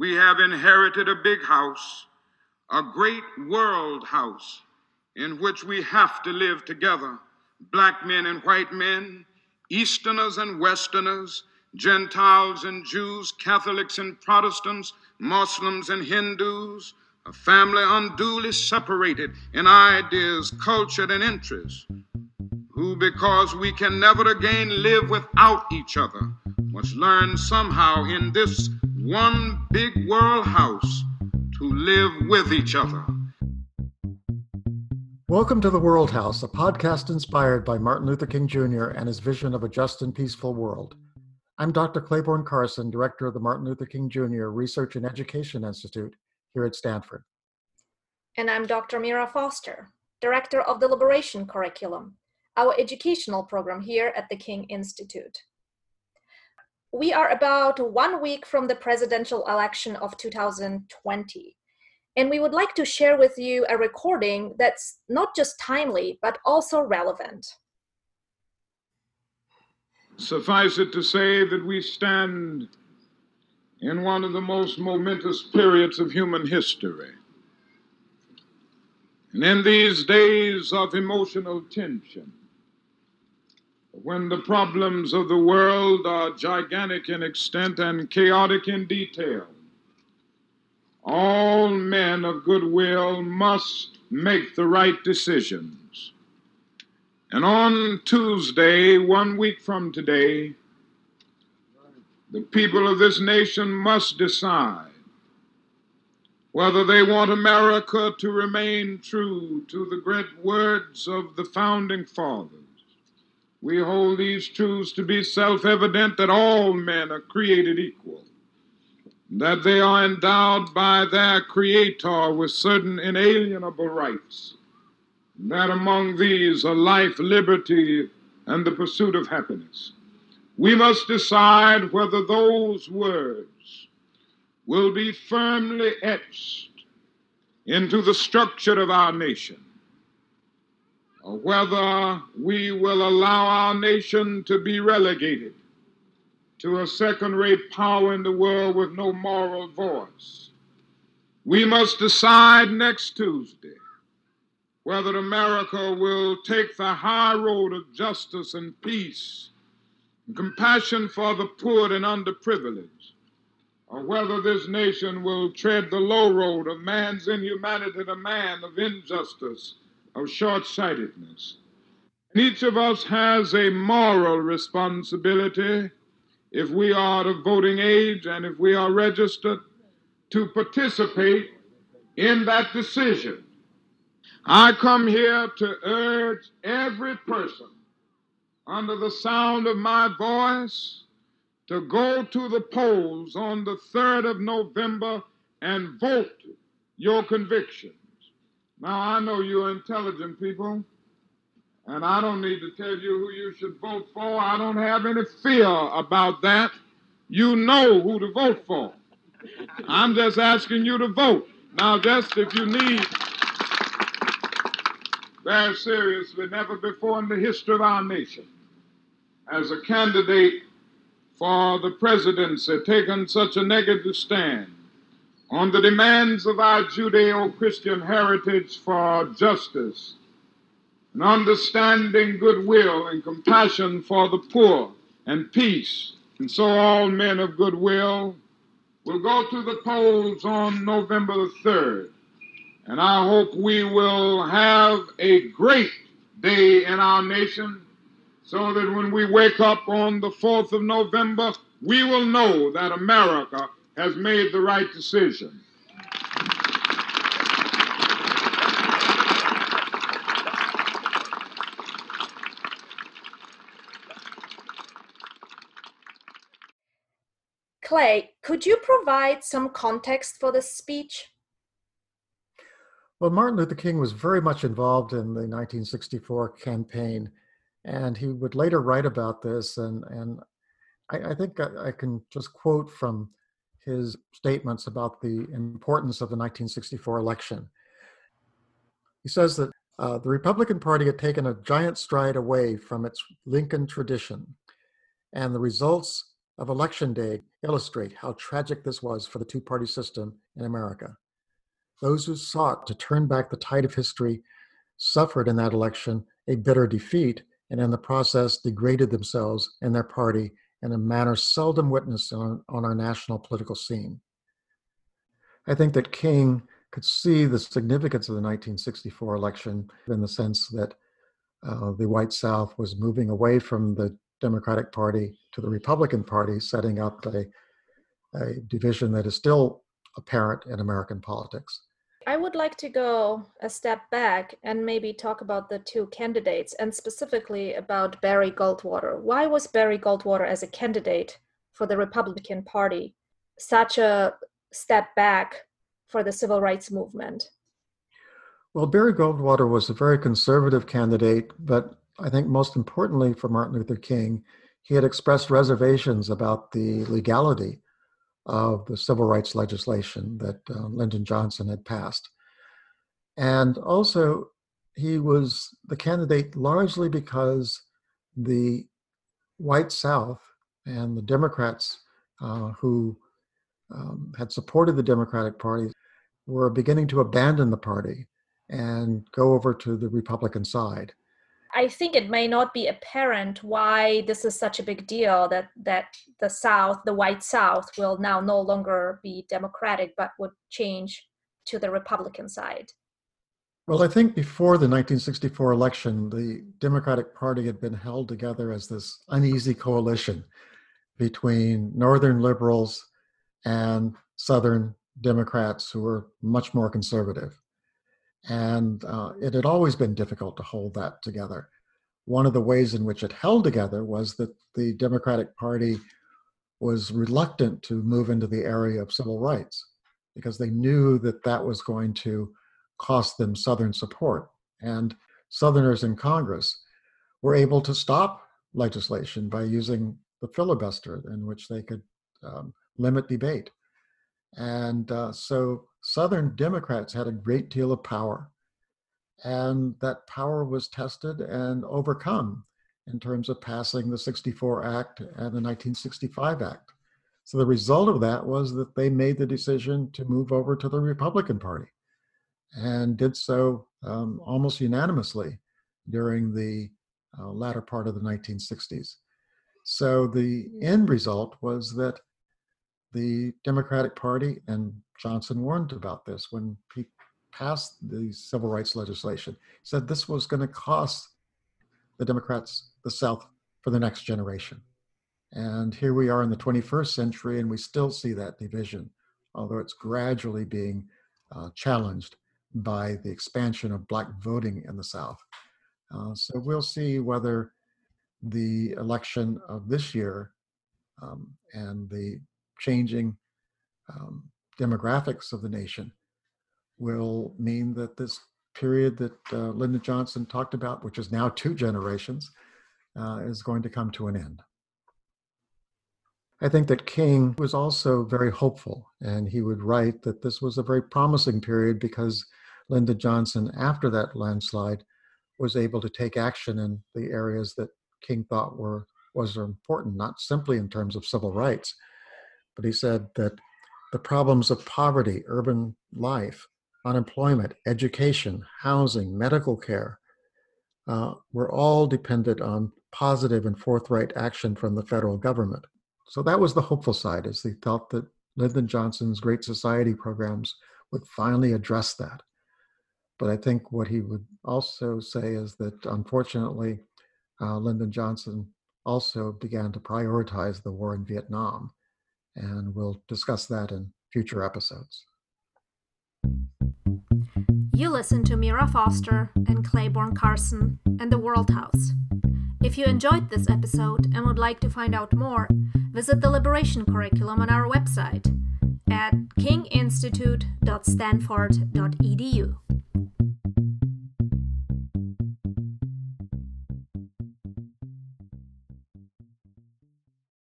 we have inherited a big house, a great world house in which we have to live together, black men and white men, Easterners and Westerners, Gentiles and Jews, Catholics and Protestants, Muslims and Hindus, a family unduly separated in ideas, culture, and interests, who, because we can never again live without each other, must learn somehow in this one big world house to live with each other. Welcome to the World House, a podcast inspired by Martin Luther King Jr. and his vision of a just and peaceful world. I'm Dr. Clayborne Carson, Director of the Martin Luther King Jr. Research and Education Institute here at Stanford. And I'm Dr. Mira Foster, Director of the Liberation Curriculum, our educational program here at the King Institute. We are about one week from the presidential election of 2020. And we would like to share with you a recording that's not just timely, but also relevant. Suffice it to say that we stand in one of the most momentous periods of human history. And in these days of emotional tension, when the problems of the world are gigantic in extent and chaotic in detail, all men of goodwill must make the right decisions. And on Tuesday, one week from today, the people of this nation must decide whether they want America to remain true to the great words of the founding fathers. We hold these truths to be self evident that all men are created equal, that they are endowed by their Creator with certain inalienable rights, that among these are life, liberty, and the pursuit of happiness. We must decide whether those words will be firmly etched into the structure of our nation, or whether we will allow our nation to be relegated to a second rate power in the world with no moral voice. We must decide next Tuesday whether America will take the high road of justice and peace and compassion for the poor and underprivileged, or whether this nation will tread the low road of man's inhumanity to man, of injustice, of short sightedness. And Each of us has a moral responsibility if we are of voting age and if we are registered to participate in that decision. I come here to urge every person under the sound of my voice to go to the polls on the 3rd of November and vote your convictions. Now, I know you're intelligent people, and I don't need to tell you who you should vote for. I don't have any fear about that. You know who to vote for. I'm just asking you to vote. Now, just if you need, very seriously, never before in the history of our nation as a candidate for the presidency taken such a negative stand on the demands of our Judeo Christian heritage for justice and understanding goodwill and compassion for the poor and peace. And so all men of goodwill will go to the polls on November the 3rd. And I hope we will have a great day in our nation so that when we wake up on the 4th of November, we will know that America has made the right decision. Clay, could you provide some context for this speech? Well, Martin Luther King was very much involved in the 1964 campaign and he would later write about this and and I, I think I, I, can just quote from his statements about the importance of the 1964 election. He says that uh, the Republican Party had taken a giant stride away from its Lincoln tradition, and the results of Election Day illustrate how tragic this was for the two party system in America. Those who sought to turn back the tide of history suffered in that election a bitter defeat and in the process degraded themselves and their party in a manner seldom witnessed on, on our national political scene. I think that King could see the significance of the 1964 election in the sense that uh, the white South was moving away from the Democratic Party to the Republican Party, setting up a, a division that is still apparent in American politics. I would like to go a step back and maybe talk about the two candidates and specifically about Barry Goldwater. Why was Barry Goldwater as a candidate for the Republican Party such a step back for the civil rights movement? Well, Barry Goldwater was a very conservative candidate, but I think most importantly for Martin Luther King, he had expressed reservations about the legality of the civil rights legislation that uh, Lyndon Johnson had passed. And also, he was the candidate largely because the white South and the Democrats uh, who um, had supported the Democratic Party were beginning to abandon the party and go over to the Republican side. I think it may not be apparent why this is such a big deal that that the South, the white South, will now no longer be Democratic but would change to the Republican side. Well, I think before the 1964 election, the Democratic Party had been held together as this uneasy coalition between Northern liberals and Southern Democrats who were much more conservative. And uh, it had always been difficult to hold that together. One of the ways in which it held together was that the Democratic Party was reluctant to move into the area of civil rights because they knew that that was going to cost them Southern support. And Southerners in Congress were able to stop legislation by using the filibuster, in which they could um, limit debate. And uh, so Southern Democrats had a great deal of power. And that power was tested and overcome in terms of passing the 64 Act and the 1965 Act. So the result of that was that they made the decision to move over to the Republican Party and did so um, almost unanimously during the uh, latter part of the 1960s. So the end result was that the Democratic Party, and Johnson warned about this when he passed the civil rights legislation. He said this was going to cost the Democrats the South for the next generation. And here we are in the 21st century, and we still see that division, although it's gradually being uh, challenged by the expansion of Black voting in the South. Uh, so we'll see whether the election of this year um, and the changing um, demographics of the nation will mean that this period that uh, Lyndon Johnson talked about, which is now two generations, uh, is going to come to an end. I think that King was also very hopeful, and he would write that this was a very promising period because Lyndon Johnson, after that landslide, was able to take action in the areas that King thought were was important, not simply in terms of civil rights, but he said that the problems of poverty, urban life, unemployment, education, housing, medical care uh, were all dependent on positive and forthright action from the federal government. So that was the hopeful side, as he thought that Lyndon Johnson's Great Society programs would finally address that. But I think what he would also say is that unfortunately, uh, Lyndon Johnson also began to prioritize the war in Vietnam and we'll discuss that in future episodes. You listen to Mira Foster and Clayborne Carson and the World House. If you enjoyed this episode and would like to find out more, visit the Liberation Curriculum on our website at kinginstitute.stanford.edu.